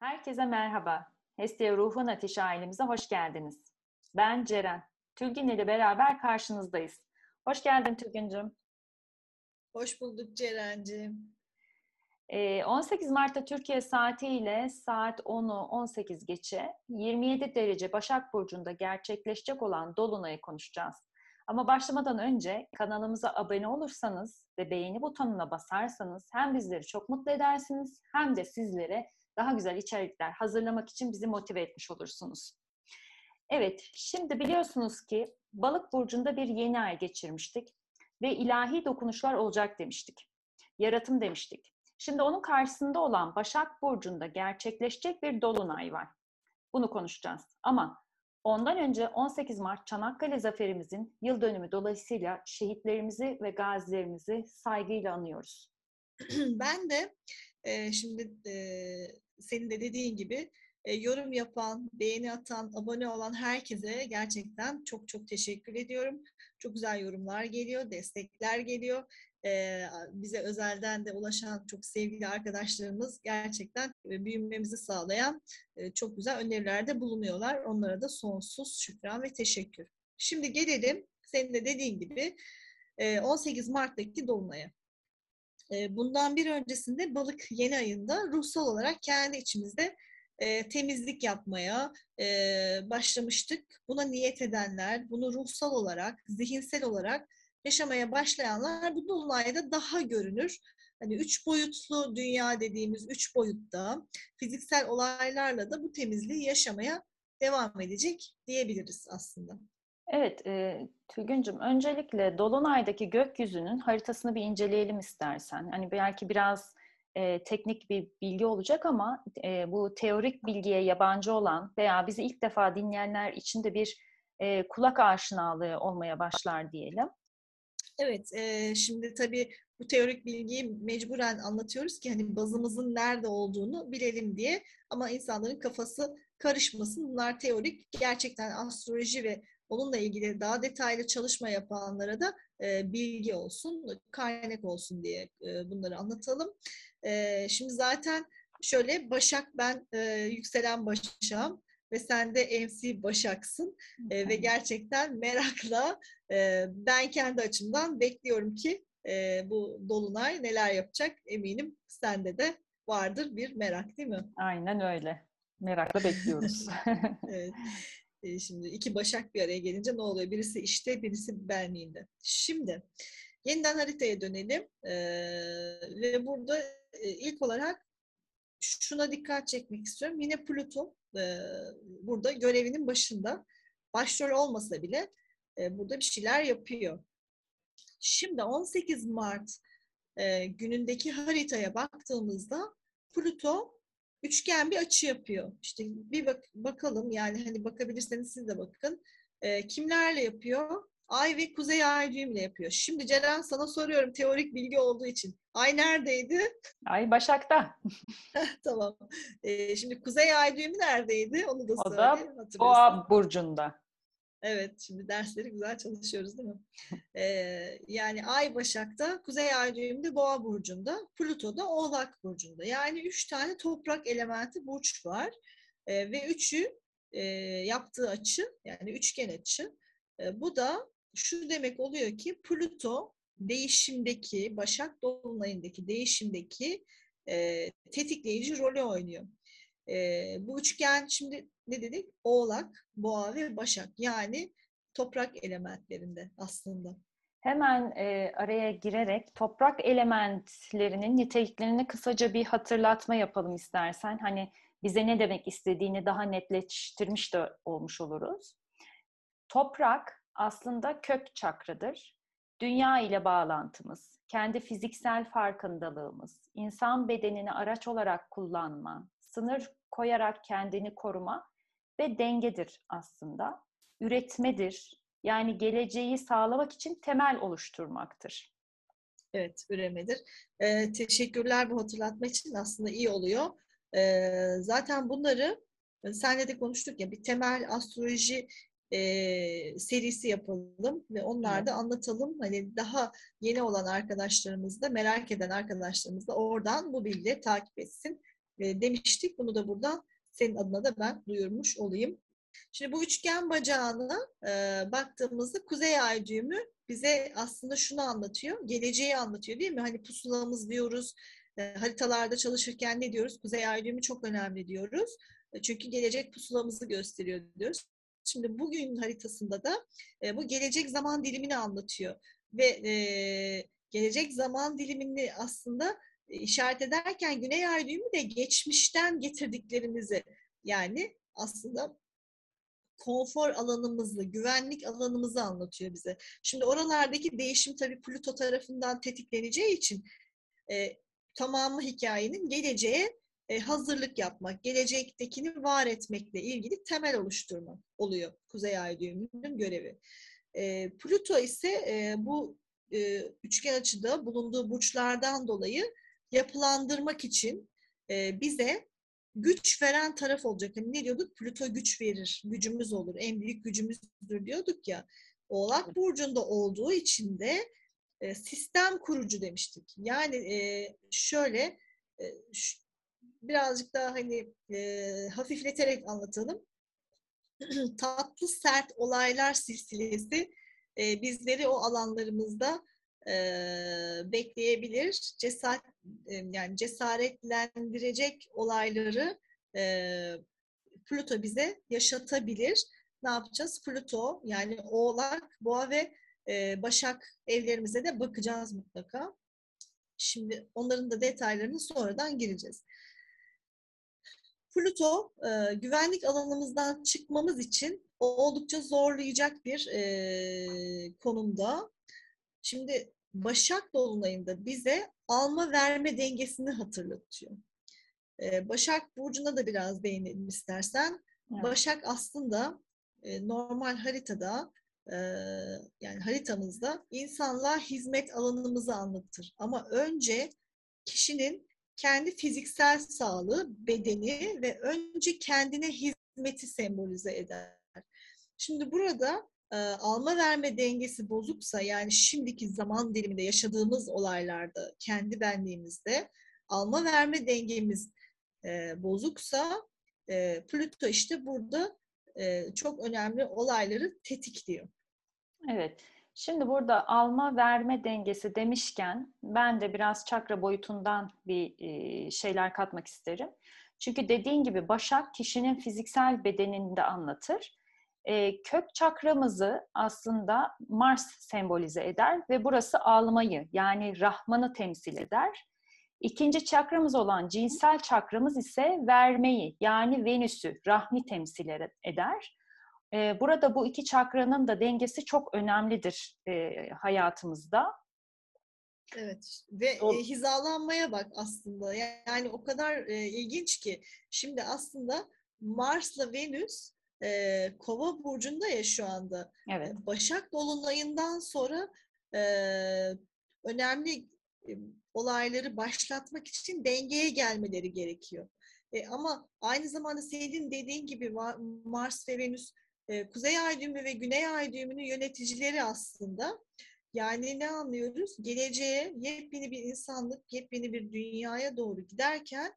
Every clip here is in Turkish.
Herkese merhaba. Hestia Ruhun Ateşi ailemize hoş geldiniz. Ben Ceren. Tülgün ile beraber karşınızdayız. Hoş geldin Tülgüncüm. Hoş bulduk Ceren'cim. 18 Mart'ta Türkiye saatiyle saat 10'u 18 geçe 27 derece Başak Burcu'nda gerçekleşecek olan Dolunay'ı konuşacağız. Ama başlamadan önce kanalımıza abone olursanız ve beğeni butonuna basarsanız hem bizleri çok mutlu edersiniz hem de sizlere daha güzel içerikler hazırlamak için bizi motive etmiş olursunuz. Evet, şimdi biliyorsunuz ki Balık burcunda bir yeni ay geçirmiştik ve ilahi dokunuşlar olacak demiştik. Yaratım demiştik. Şimdi onun karşısında olan Başak burcunda gerçekleşecek bir dolunay var. Bunu konuşacağız. Ama ondan önce 18 Mart Çanakkale zaferimizin yıl dönümü dolayısıyla şehitlerimizi ve gazilerimizi saygıyla anıyoruz. Ben de e, şimdi e, senin de dediğin gibi e, yorum yapan, beğeni atan, abone olan herkese gerçekten çok çok teşekkür ediyorum. Çok güzel yorumlar geliyor, destekler geliyor. E, bize özelden de ulaşan çok sevgili arkadaşlarımız gerçekten e, büyümemizi sağlayan e, çok güzel önerilerde bulunuyorlar. Onlara da sonsuz şükran ve teşekkür. Şimdi gelelim senin de dediğin gibi 18 Mart'taki Dolunay'a. Bundan bir öncesinde balık yeni ayında ruhsal olarak kendi içimizde temizlik yapmaya başlamıştık. Buna niyet edenler, bunu ruhsal olarak, zihinsel olarak yaşamaya başlayanlar bu dolunayda daha görünür. Hani üç boyutlu dünya dediğimiz üç boyutta fiziksel olaylarla da bu temizliği yaşamaya devam edecek diyebiliriz aslında. Evet, e, Tülgüncüm, öncelikle Dolunay'daki gökyüzünün haritasını bir inceleyelim istersen. Hani belki biraz e, teknik bir bilgi olacak ama e, bu teorik bilgiye yabancı olan veya bizi ilk defa dinleyenler için de bir e, kulak aşinalığı olmaya başlar diyelim. Evet, e, şimdi tabii bu teorik bilgiyi mecburen anlatıyoruz ki hani bazımızın nerede olduğunu bilelim diye. Ama insanların kafası karışmasın. Bunlar teorik. Gerçekten astroloji ve onunla ilgili daha detaylı çalışma yapanlara da e, bilgi olsun, kaynak olsun diye e, bunları anlatalım. E, şimdi zaten şöyle Başak ben e, yükselen Başak'ım ve sen de MC Başak'sın e, ve gerçekten merakla e, ben kendi açımdan bekliyorum ki e, bu Dolunay neler yapacak eminim sende de vardır bir merak değil mi? Aynen öyle. Merakla bekliyoruz. evet. E, şimdi iki Başak bir araya gelince ne oluyor? Birisi işte, birisi benliğinde. Şimdi yeniden haritaya dönelim e, ve burada e, ilk olarak şuna dikkat çekmek istiyorum. Yine Plüton e, burada görevinin başında. Başrol olmasa bile e, burada bir şeyler yapıyor. Şimdi 18 Mart e, günündeki haritaya baktığımızda Plüto üçgen bir açı yapıyor. İşte bir bak bakalım yani hani bakabilirseniz siz de bakın. E, kimlerle yapıyor? Ay ve kuzey ay düğümle yapıyor. Şimdi Ceren sana soruyorum teorik bilgi olduğu için. Ay neredeydi? Ay Başak'ta. tamam. Ee, şimdi kuzey ay düğümü neredeydi? Onu da söyleyeyim. O da Boğa burcunda. Evet, şimdi dersleri güzel çalışıyoruz değil mi? Ee, yani Ay Başak'ta, Kuzey Ay düğümünde Boğa burcunda, Plüto da Oğlak burcunda. Yani üç tane toprak elementi burç var ee, ve üçü e, yaptığı açı, yani üçgen açı. E, bu da şu demek oluyor ki Plüto değişimdeki, Başak Dolunay'ındaki değişimdeki e, tetikleyici rolü oynuyor. E, bu üçgen şimdi ne dedik? Oğlak, Boğa ve Başak. Yani toprak elementlerinde aslında. Hemen e, araya girerek toprak elementlerinin niteliklerini kısaca bir hatırlatma yapalım istersen. Hani bize ne demek istediğini daha netleştirmiş de olmuş oluruz. Toprak aslında kök çakradır. Dünya ile bağlantımız, kendi fiziksel farkındalığımız, insan bedenini araç olarak kullanma, sınır koyarak kendini koruma ve dengedir aslında. Üretmedir. Yani geleceği sağlamak için temel oluşturmaktır. Evet, üremedir. Ee, teşekkürler bu hatırlatma için. Aslında iyi oluyor. Ee, zaten bunları senle de konuştuk ya bir temel astroloji e, serisi yapalım ve onlarda anlatalım. Hani daha yeni olan arkadaşlarımız da merak eden arkadaşlarımız da oradan bu bilgileri takip etsin. E, demiştik. Bunu da buradan senin adına da ben duyurmuş olayım. Şimdi bu üçgen bacağına e, baktığımızda kuzey ay düğümü bize aslında şunu anlatıyor. Geleceği anlatıyor değil mi? Hani pusulamız diyoruz. E, haritalarda çalışırken ne diyoruz? Kuzey ay düğümü çok önemli diyoruz. E, çünkü gelecek pusulamızı gösteriyor diyoruz. Şimdi bugün haritasında da e, bu gelecek zaman dilimini anlatıyor. Ve e, gelecek zaman dilimini aslında e, işaret ederken Güney Ay düğümü de geçmişten getirdiklerimizi yani aslında konfor alanımızı, güvenlik alanımızı anlatıyor bize. Şimdi oralardaki değişim tabii Plüto tarafından tetikleneceği için e, tamamı hikayenin geleceğe e, hazırlık yapmak, gelecektekini var etmekle ilgili temel oluşturmak oluyor Kuzey Ay düğümünün görevi. E, Plüto ise e, bu e, üçgen açıda bulunduğu burçlardan dolayı yapılandırmak için e, bize güç veren taraf olacak. Yani ne diyorduk? Plüto güç verir, gücümüz olur, en büyük gücümüzdür diyorduk ya. Oğlak Burcu'nda olduğu için de e, sistem kurucu demiştik. Yani e, şöyle e, ş- birazcık daha hani e, hafifleterek anlatalım. Tatlı sert olaylar silsilesi e, bizleri o alanlarımızda e, bekleyebilir. Cesaret e, yani cesaretlendirecek olayları e, Plüto bize yaşatabilir. Ne yapacağız? Plüto yani Oğlak, Boğa ve e, Başak evlerimize de bakacağız mutlaka. Şimdi onların da detaylarını sonradan gireceğiz. Plüto e, güvenlik alanımızdan çıkmamız için oldukça zorlayacak bir e, konumda. Şimdi Başak Dolunay'ında bize alma verme dengesini hatırlatıyor. E, Başak Burcu'na da biraz değinelim istersen. Evet. Başak aslında e, normal haritada e, yani haritamızda insanlığa hizmet alanımızı anlatır. Ama önce kişinin kendi fiziksel sağlığı, bedeni ve önce kendine hizmeti sembolize eder. Şimdi burada e, alma verme dengesi bozuksa yani şimdiki zaman diliminde yaşadığımız olaylarda kendi benliğimizde alma verme dengemiz e, bozuksa e, Plüto işte burada e, çok önemli olayları tetikliyor. Evet. Şimdi burada alma verme dengesi demişken ben de biraz çakra boyutundan bir e, şeyler katmak isterim. Çünkü dediğin gibi Başak kişinin fiziksel bedenini de anlatır. E, kök çakramızı aslında Mars sembolize eder ve burası almayı yani Rahman'ı temsil eder. İkinci çakramız olan cinsel çakramız ise vermeyi yani Venüs'ü, Rahmi temsil eder. E, burada bu iki çakranın da dengesi çok önemlidir e, hayatımızda. Evet ve e, hizalanmaya bak aslında. Yani o kadar e, ilginç ki. Şimdi aslında Mars'la Venüs e, Kova burcunda ya şu anda. Evet. Başak dolunayından sonra e, önemli e, olayları başlatmak için dengeye gelmeleri gerekiyor. E, ama aynı zamanda senin dediğin gibi Mars ve Venüs e, Kuzey Ay düğümü ve Güney Ay düğümünün yöneticileri aslında. Yani ne anlıyoruz? Geleceğe yepyeni bir insanlık, yepyeni bir dünyaya doğru giderken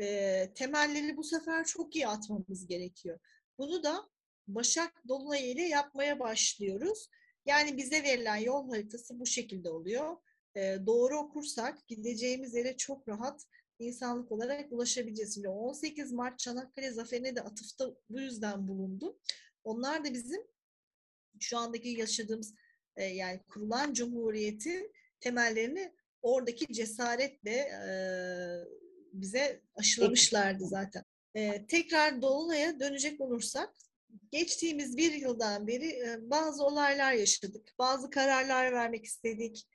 e, temelleri bu sefer çok iyi atmamız gerekiyor. Bunu da Başak Dolunay ile yapmaya başlıyoruz. Yani bize verilen yol haritası bu şekilde oluyor. E, doğru okursak gideceğimiz yere çok rahat insanlık olarak ulaşabileceğiz. Şimdi 18 Mart Çanakkale Zaferi'ne de atıfta bu yüzden bulundu. Onlar da bizim şu andaki yaşadığımız e, yani kurulan cumhuriyetin temellerini oradaki cesaretle e, bize aşılamışlardı zaten. E, tekrar Dolunay'a dönecek olursak geçtiğimiz bir yıldan beri e, bazı olaylar yaşadık. Bazı kararlar vermek istedik.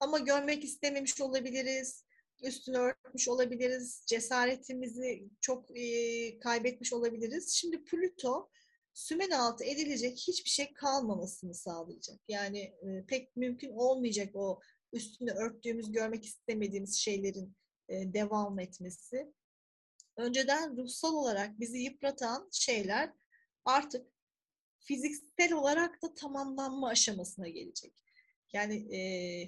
Ama görmek istememiş olabiliriz. Üstünü örtmüş olabiliriz. Cesaretimizi çok e, kaybetmiş olabiliriz. Şimdi Plüto sümen altı edilecek hiçbir şey kalmamasını sağlayacak. Yani e, pek mümkün olmayacak o üstünü örttüğümüz, görmek istemediğimiz şeylerin e, devam etmesi. Önceden ruhsal olarak bizi yıpratan şeyler artık fiziksel olarak da tamamlanma aşamasına gelecek. Yani e,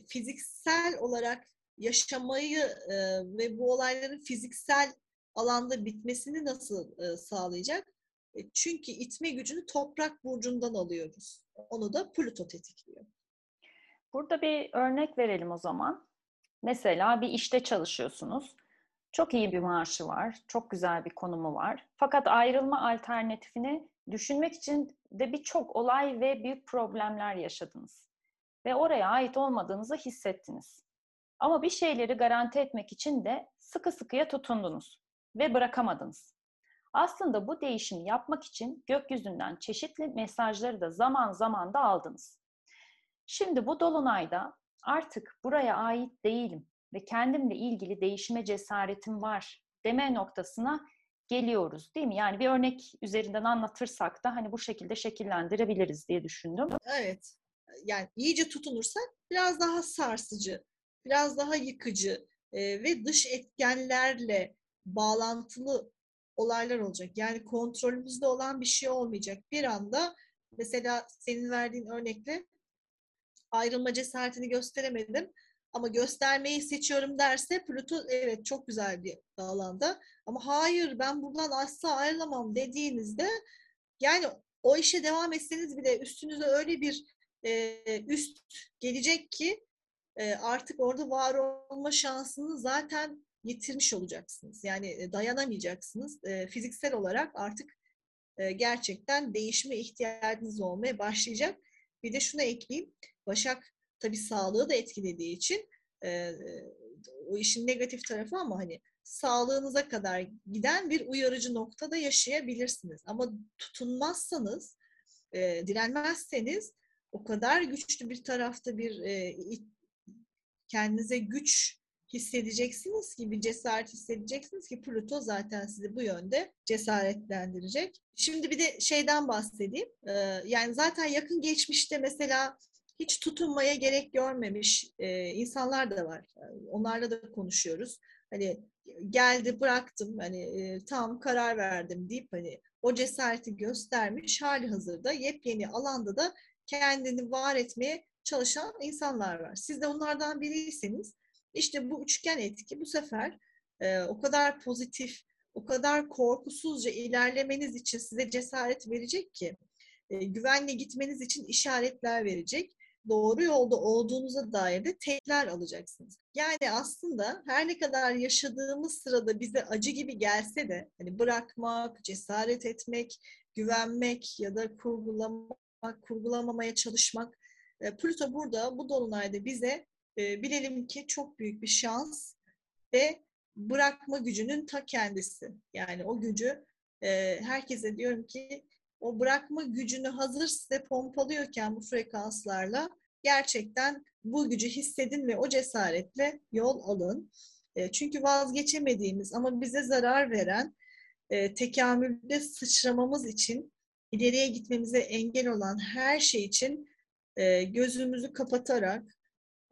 fiziksel olarak yaşamayı e, ve bu olayların fiziksel alanda bitmesini nasıl e, sağlayacak? E, çünkü itme gücünü toprak burcundan alıyoruz. Onu da Plüto tetikliyor. Burada bir örnek verelim o zaman. Mesela bir işte çalışıyorsunuz. Çok iyi bir maaşı var, çok güzel bir konumu var. Fakat ayrılma alternatifini düşünmek için de birçok olay ve büyük problemler yaşadınız. Ve oraya ait olmadığınızı hissettiniz. Ama bir şeyleri garanti etmek için de sıkı sıkıya tutundunuz ve bırakamadınız. Aslında bu değişimi yapmak için gökyüzünden çeşitli mesajları da zaman zaman da aldınız. Şimdi bu dolunayda artık buraya ait değilim ve kendimle ilgili değişime cesaretim var deme noktasına geliyoruz değil mi? Yani bir örnek üzerinden anlatırsak da hani bu şekilde şekillendirebiliriz diye düşündüm. Evet. Yani iyice tutunursak biraz daha sarsıcı, biraz daha yıkıcı e, ve dış etkenlerle bağlantılı olaylar olacak. Yani kontrolümüzde olan bir şey olmayacak. Bir anda mesela senin verdiğin örnekle ayrılma cesaretini gösteremedim ama göstermeyi seçiyorum derse Plüto evet çok güzel bir alanda. Ama hayır ben buradan asla ayrılamam dediğinizde yani o işe devam etseniz bile üstünüze öyle bir e, üst gelecek ki e, artık orada var olma şansını zaten yitirmiş olacaksınız. Yani e, dayanamayacaksınız. E, fiziksel olarak artık e, gerçekten değişime ihtiyacınız olmaya başlayacak. Bir de şunu ekleyeyim. Başak tabii sağlığı da etkilediği için e, o işin negatif tarafı ama hani sağlığınıza kadar giden bir uyarıcı noktada yaşayabilirsiniz. Ama tutunmazsanız, e, direnmezseniz o kadar güçlü bir tarafta bir e, kendinize güç hissedeceksiniz ki bir cesaret hissedeceksiniz ki Pluto zaten sizi bu yönde cesaretlendirecek. Şimdi bir de şeyden bahsedeyim. Ee, yani zaten yakın geçmişte mesela hiç tutunmaya gerek görmemiş e, insanlar da var. Onlarla da konuşuyoruz. Hani geldi bıraktım hani e, tam karar verdim deyip hani o cesareti göstermiş hali hazırda yepyeni alanda da kendini var etmeye çalışan insanlar var. Siz de onlardan biriyseniz işte bu üçgen etki bu sefer e, o kadar pozitif, o kadar korkusuzca ilerlemeniz için size cesaret verecek ki e, güvenle gitmeniz için işaretler verecek. Doğru yolda olduğunuza dair de tekrar alacaksınız. Yani aslında her ne kadar yaşadığımız sırada bize acı gibi gelse de hani bırakmak, cesaret etmek, güvenmek ya da kurgulamak, kurgulamamaya çalışmak e, Plüto burada bu dolunayda bize e, bilelim ki çok büyük bir şans ve bırakma gücünün ta kendisi. Yani o gücü e, herkese diyorum ki o bırakma gücünü hazır size pompalıyorken bu frekanslarla gerçekten bu gücü hissedin ve o cesaretle yol alın. E, çünkü vazgeçemediğimiz ama bize zarar veren e, tekamülde sıçramamız için ileriye gitmemize engel olan her şey için e, gözümüzü kapatarak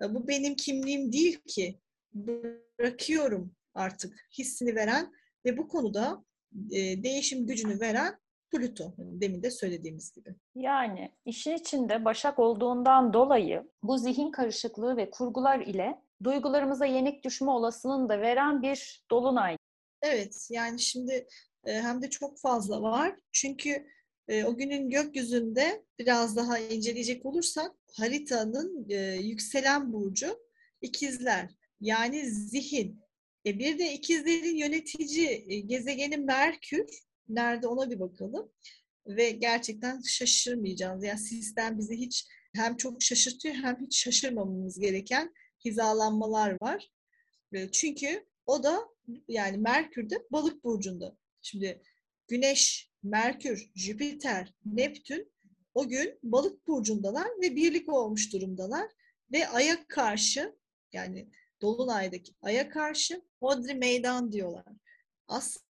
bu benim kimliğim değil ki bırakıyorum artık hissini veren ve bu konuda e, değişim gücünü veren Plüto. Demin de söylediğimiz gibi. Yani işin içinde Başak olduğundan dolayı bu zihin karışıklığı ve kurgular ile duygularımıza yenik düşme olasılığını da veren bir dolunay. Evet yani şimdi e, hem de çok fazla var. Çünkü e, o günün gökyüzünde biraz daha inceleyecek olursak haritanın e, yükselen burcu ikizler. Yani zihin. E, bir de ikizlerin yönetici gezegeni Merkür. Nerede ona bir bakalım. Ve gerçekten şaşırmayacağız. Yani sistem bizi hiç hem çok şaşırtıyor hem hiç şaşırmamamız gereken hizalanmalar var. Çünkü o da yani Merkür'de balık burcunda. Şimdi Güneş Merkür, Jüpiter, Neptün o gün balık burcundalar ve birlik olmuş durumdalar. Ve aya karşı yani Dolunay'daki aya karşı Hodri meydan diyorlar. Aslında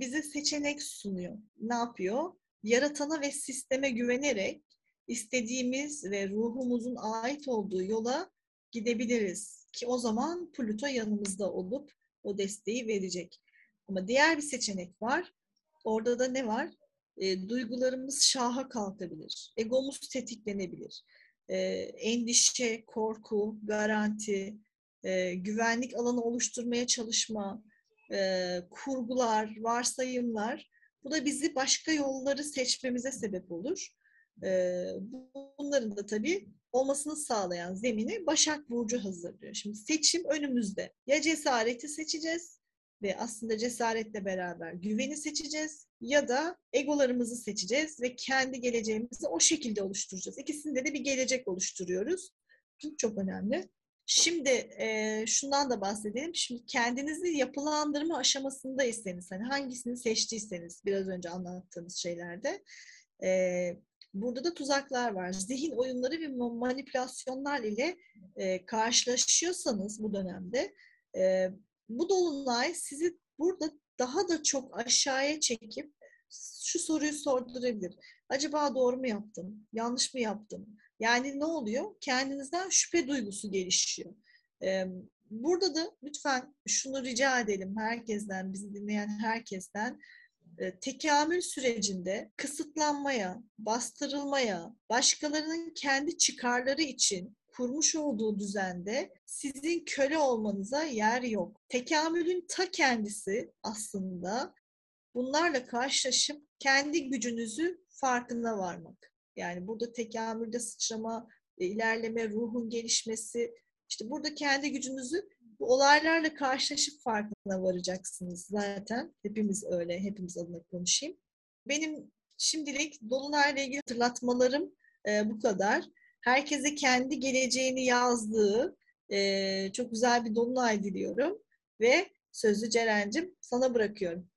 bize seçenek sunuyor. Ne yapıyor? Yaratana ve sisteme güvenerek istediğimiz ve ruhumuzun ait olduğu yola gidebiliriz. Ki o zaman Plüto yanımızda olup o desteği verecek. Ama diğer bir seçenek var. Orada da ne var? E, duygularımız şaha kalkabilir. Egomuz tetiklenebilir. E, endişe, korku, garanti, e, güvenlik alanı oluşturmaya çalışma, e, kurgular, varsayımlar. Bu da bizi başka yolları seçmemize sebep olur. E, bunların da tabii olmasını sağlayan zemini Başak Burcu hazırlıyor. Şimdi seçim önümüzde. Ya cesareti seçeceğiz ve aslında cesaretle beraber güveni seçeceğiz ya da egolarımızı seçeceğiz ve kendi geleceğimizi o şekilde oluşturacağız. İkisinde de bir gelecek oluşturuyoruz. Bu çok önemli. Şimdi e, şundan da bahsedelim. Şimdi kendinizi yapılandırma aşamasındaysanız, hani hangisini seçtiyseniz biraz önce anlattığımız şeylerde e, burada da tuzaklar var. Zihin oyunları ve manipülasyonlar ile e, karşılaşıyorsanız bu dönemde e, bu dolunay sizi burada daha da çok aşağıya çekip şu soruyu sordurabilir. Acaba doğru mu yaptım? Yanlış mı yaptım? Yani ne oluyor? Kendinizden şüphe duygusu gelişiyor. Ee, burada da lütfen şunu rica edelim herkesten, bizi dinleyen herkesten tekamül sürecinde kısıtlanmaya, bastırılmaya, başkalarının kendi çıkarları için kurmuş olduğu düzende sizin köle olmanıza yer yok. Tekamülün ta kendisi aslında bunlarla karşılaşıp kendi gücünüzü farkına varmak. Yani burada tekamülde sıçrama, e, ilerleme, ruhun gelişmesi, işte burada kendi gücünüzü bu olaylarla karşılaşıp farkına varacaksınız zaten. Hepimiz öyle, hepimiz adına konuşayım. Benim şimdilik Dolunay'la ilgili hatırlatmalarım e, bu kadar. Herkese kendi geleceğini yazdığı e, çok güzel bir Dolunay diliyorum. Ve sözü Ceren'cim sana bırakıyorum.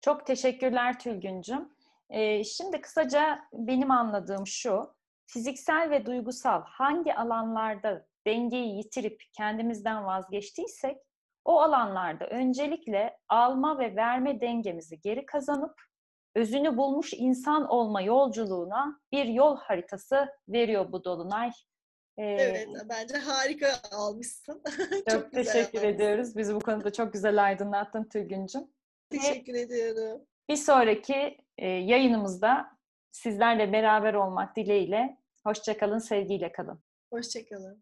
Çok teşekkürler Tülgüncüm. Ee, şimdi kısaca benim anladığım şu, fiziksel ve duygusal hangi alanlarda dengeyi yitirip kendimizden vazgeçtiysek, o alanlarda öncelikle alma ve verme dengemizi geri kazanıp özünü bulmuş insan olma yolculuğuna bir yol haritası veriyor bu dolunay. Ee, evet, bence harika almışsın. çok, çok teşekkür almışsın. ediyoruz. Bizi bu konuda çok güzel aydınlattın Tülgüncüm. Teşekkür Ve ediyorum. Bir sonraki yayınımızda sizlerle beraber olmak dileğiyle. Hoşçakalın, sevgiyle kalın. Hoşçakalın.